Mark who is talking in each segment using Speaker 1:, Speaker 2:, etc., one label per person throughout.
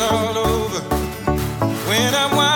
Speaker 1: all over. When I'm wiser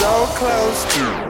Speaker 2: So close to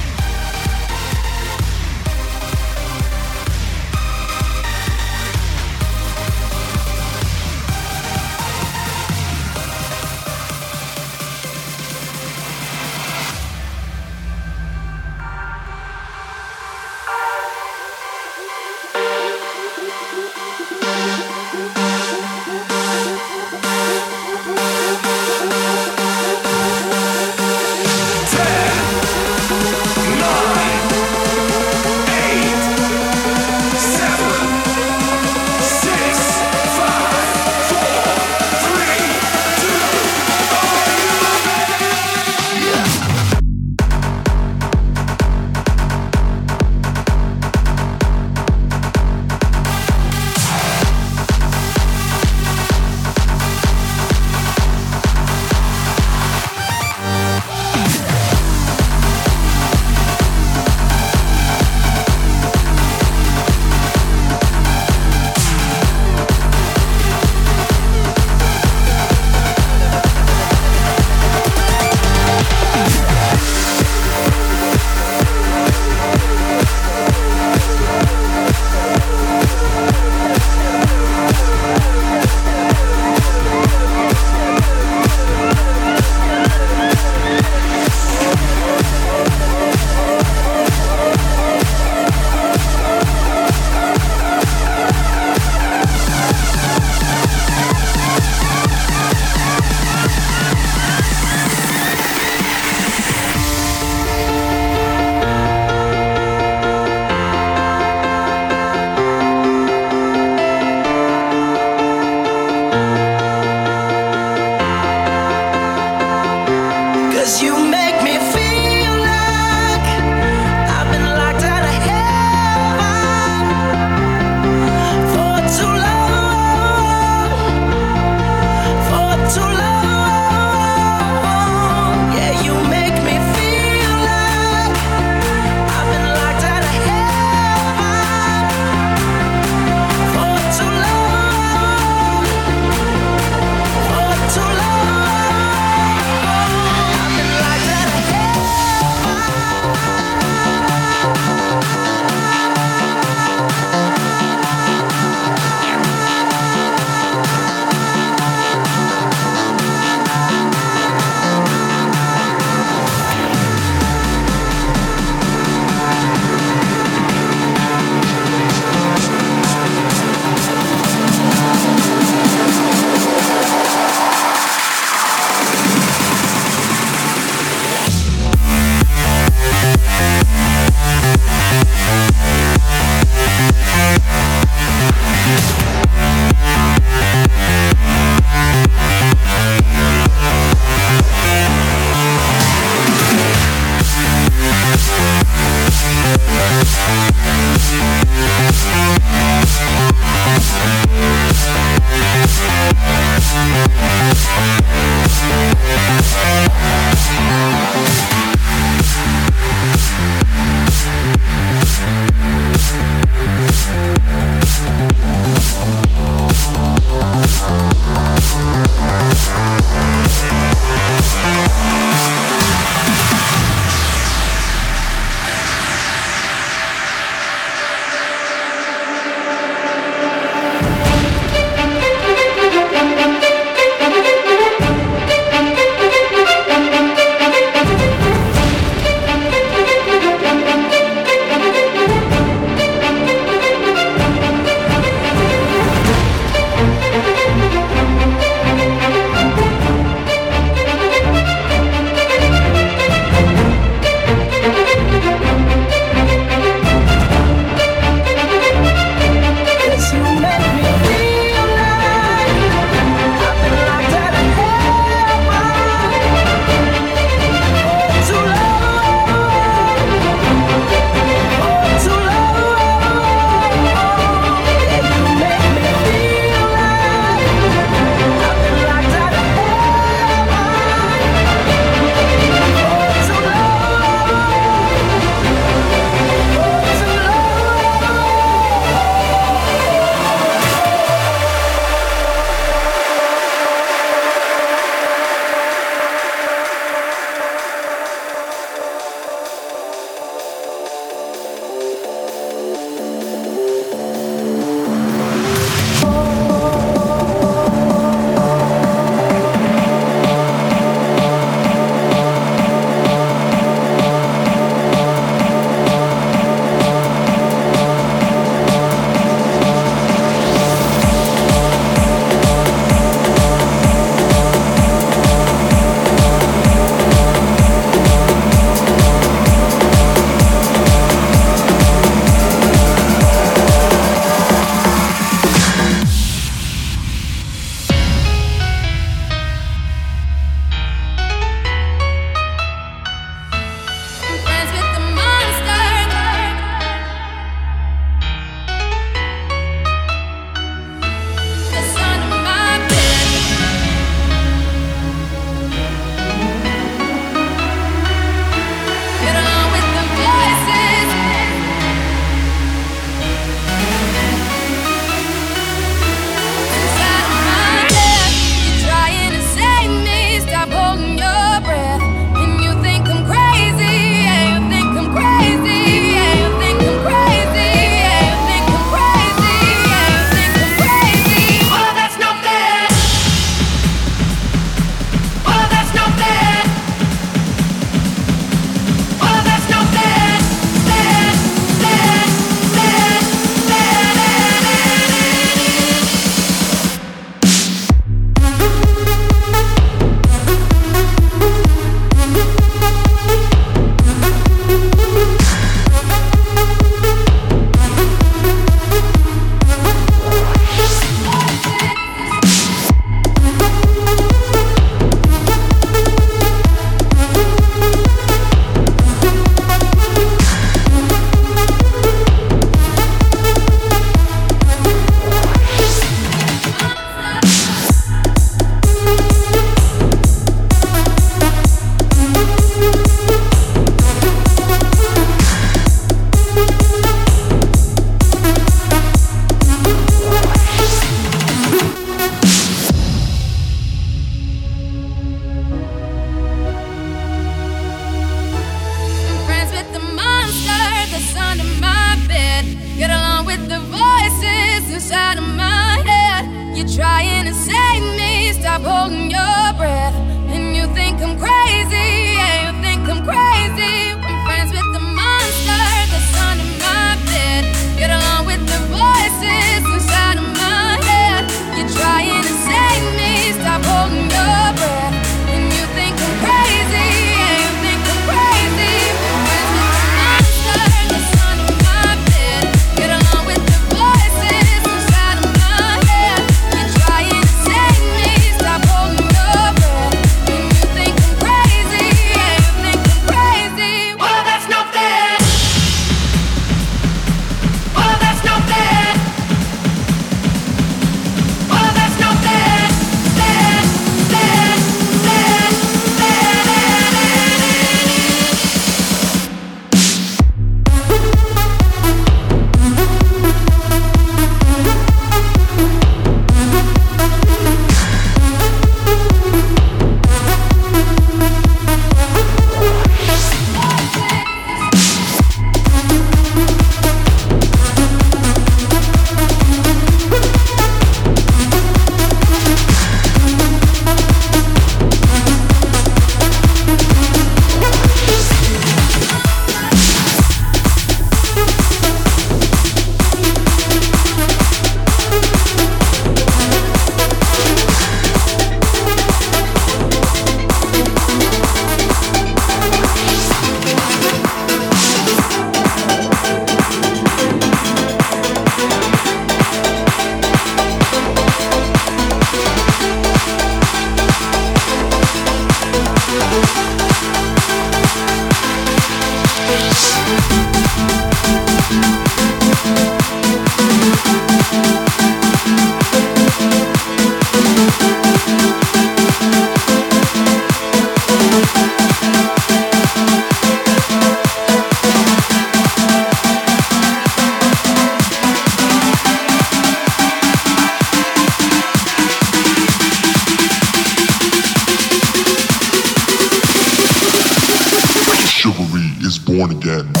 Speaker 2: born again.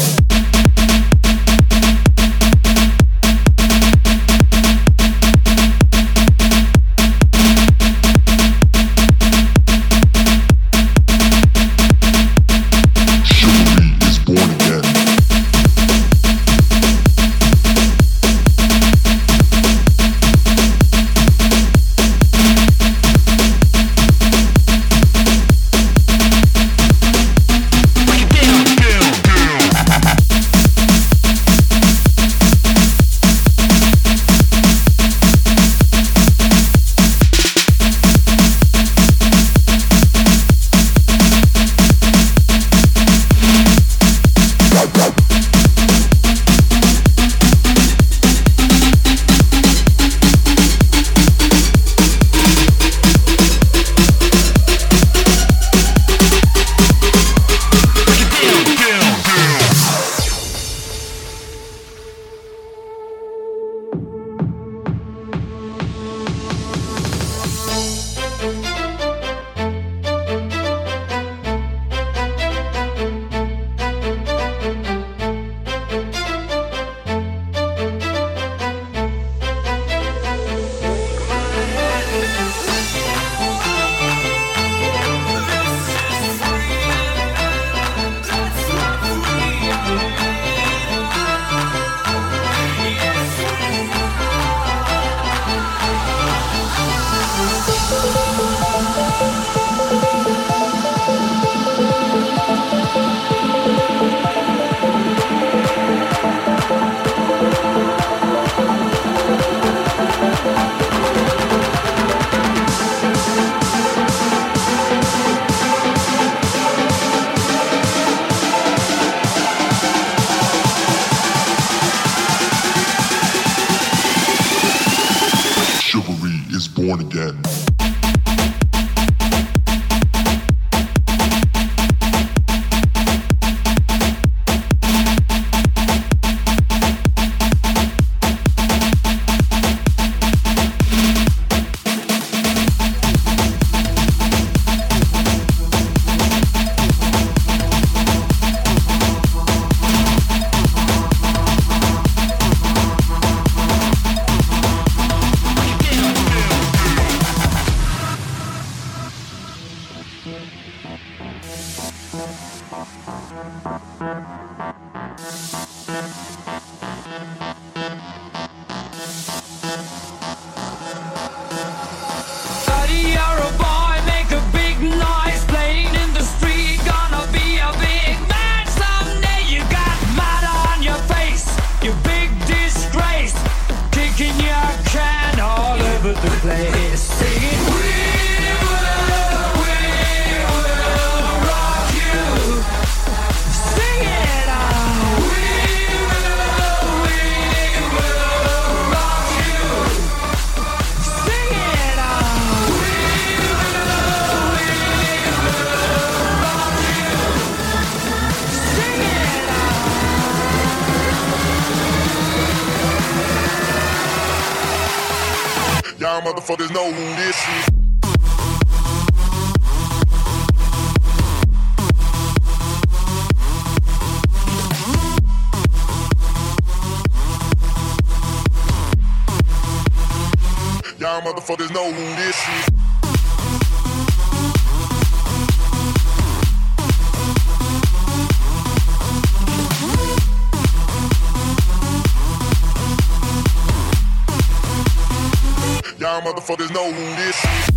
Speaker 3: Motherfuckers know who this is. Y'all motherfuckers know who this is.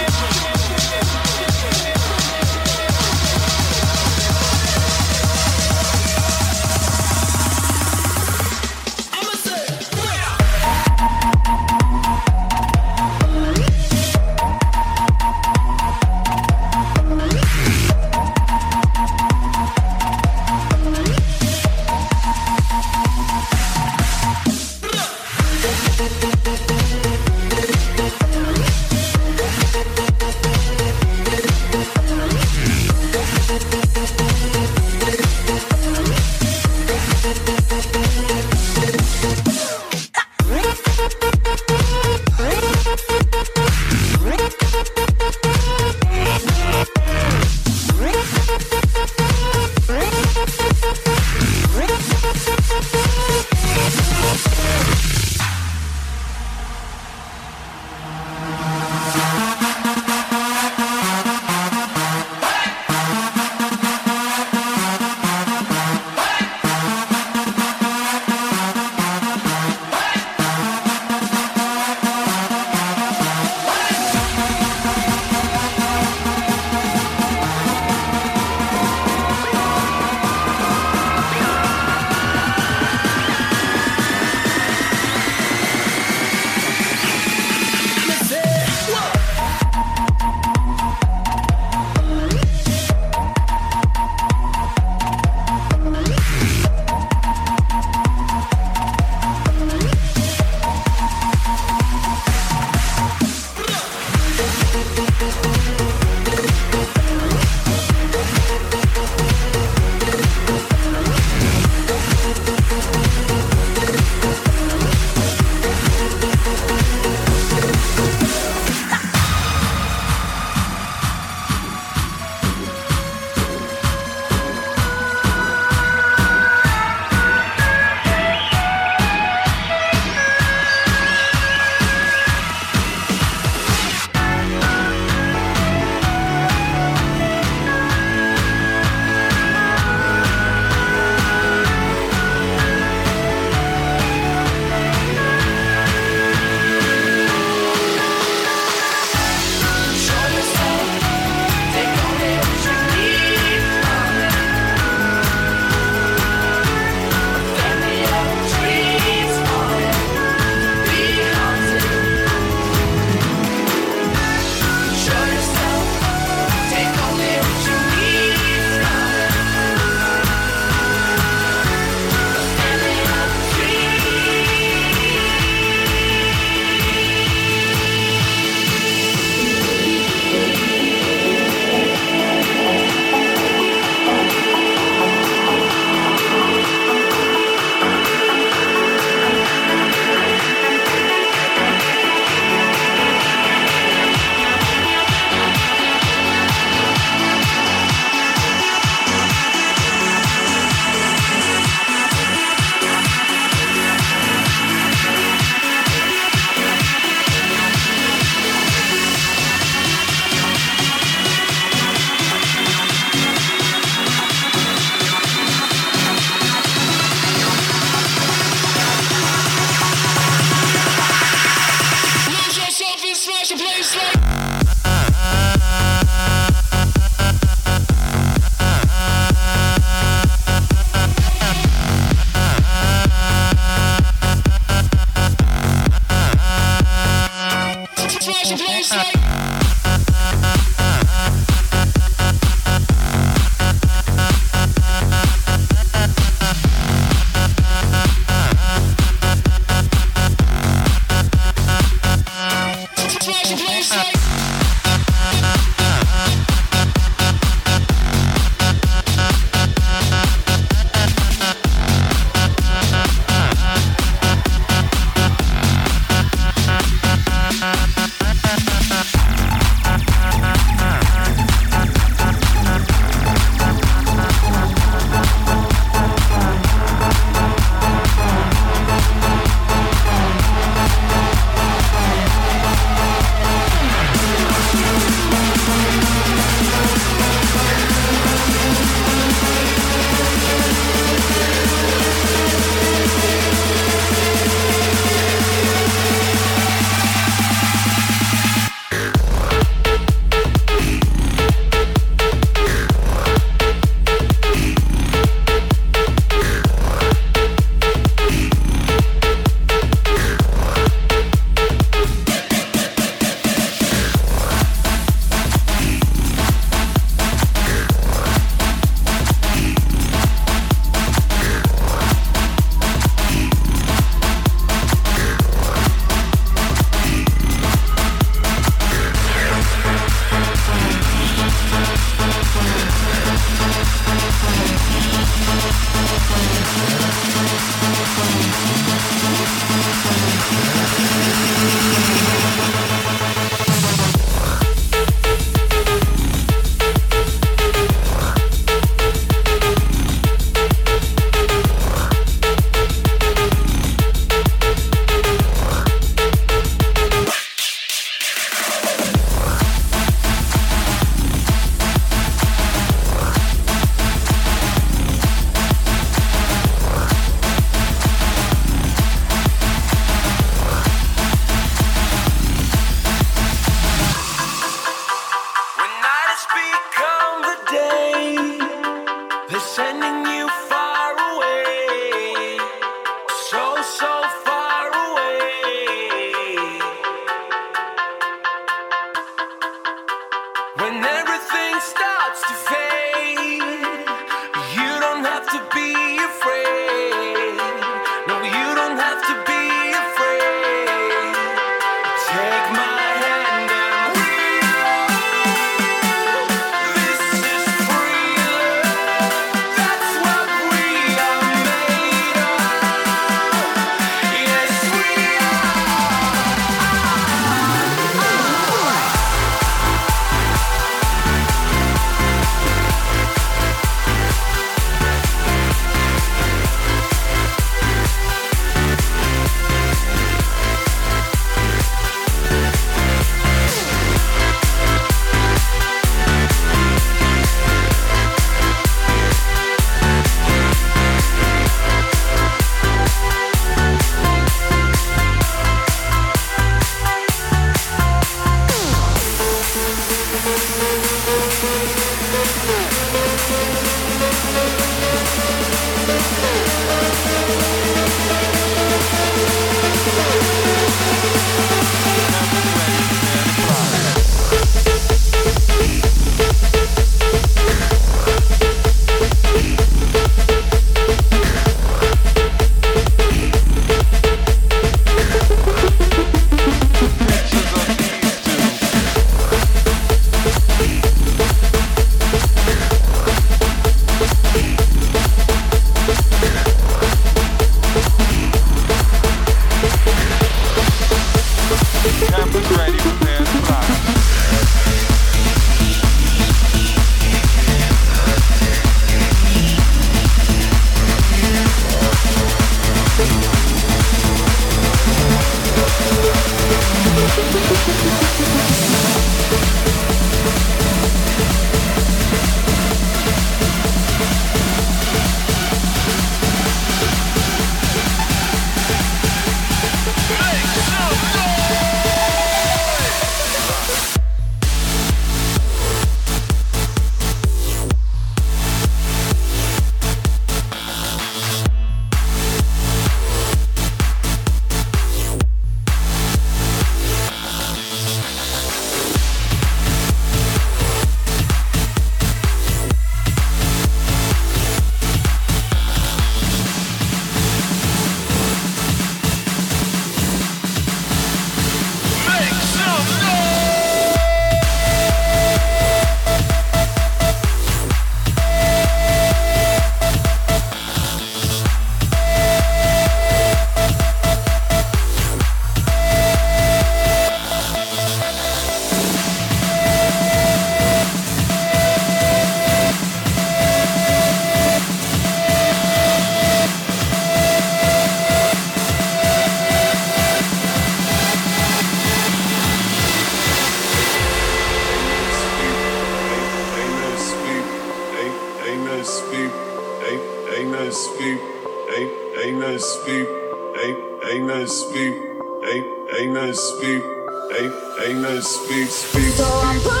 Speaker 4: speak, speak, speak. So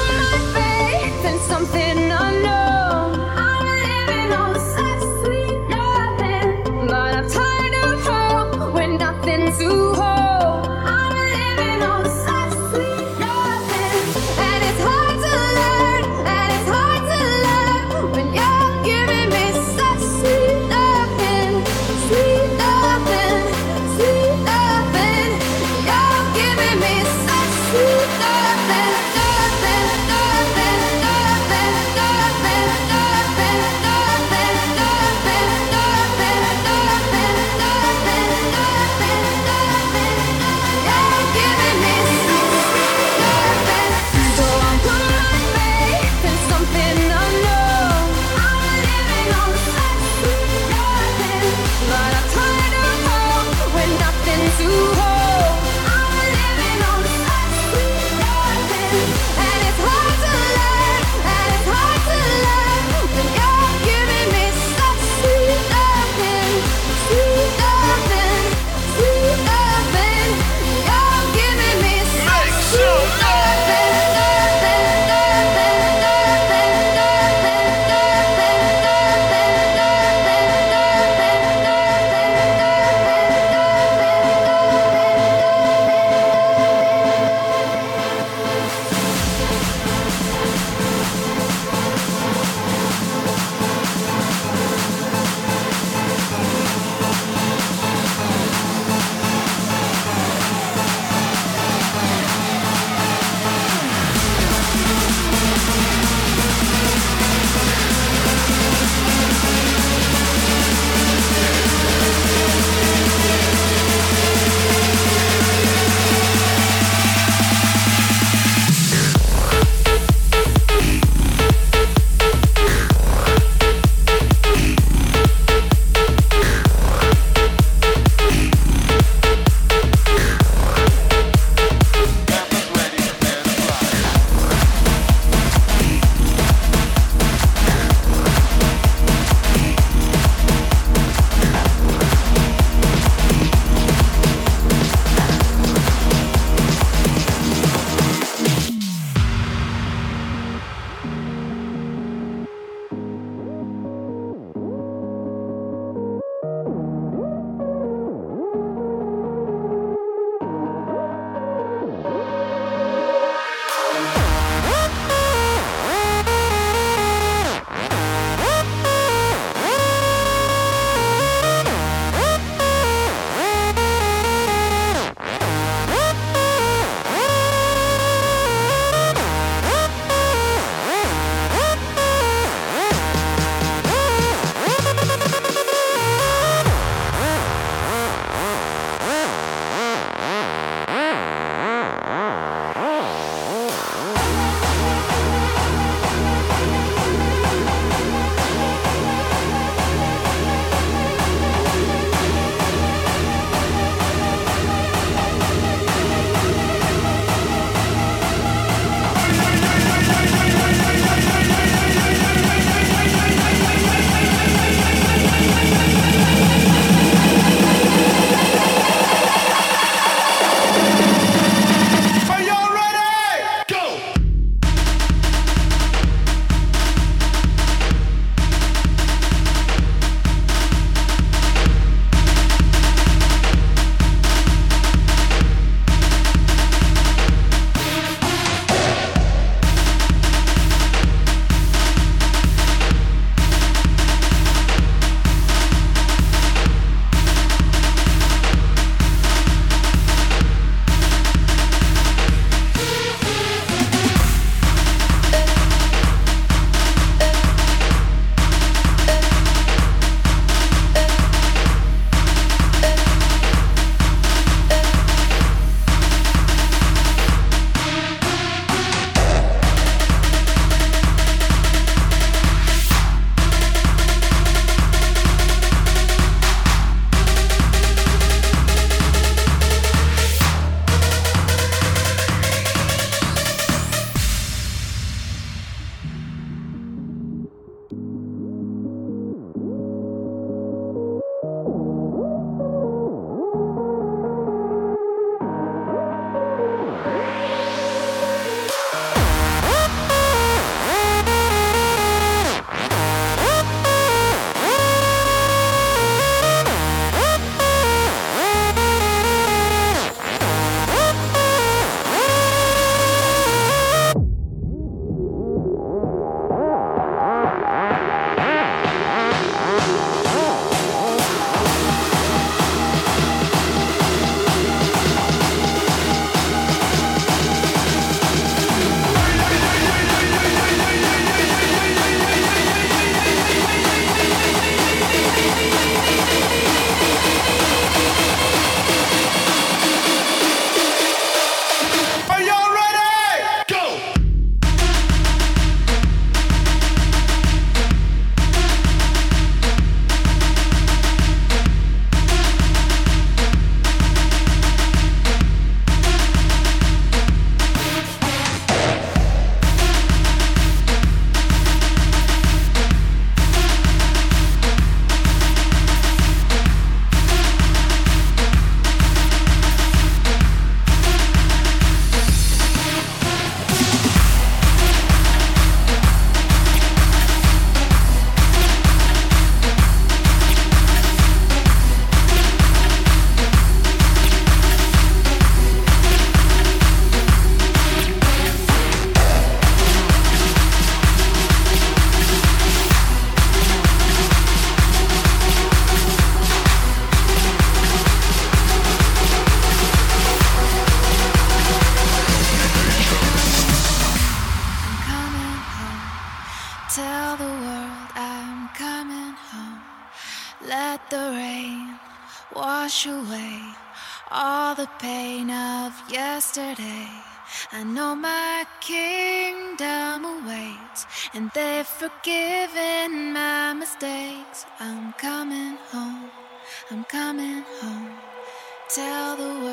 Speaker 4: I'm coming home. Tell the world.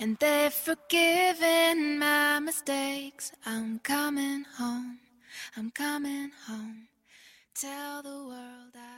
Speaker 4: and they've forgiven my mistakes. I'm coming home, I'm coming home. Tell the world I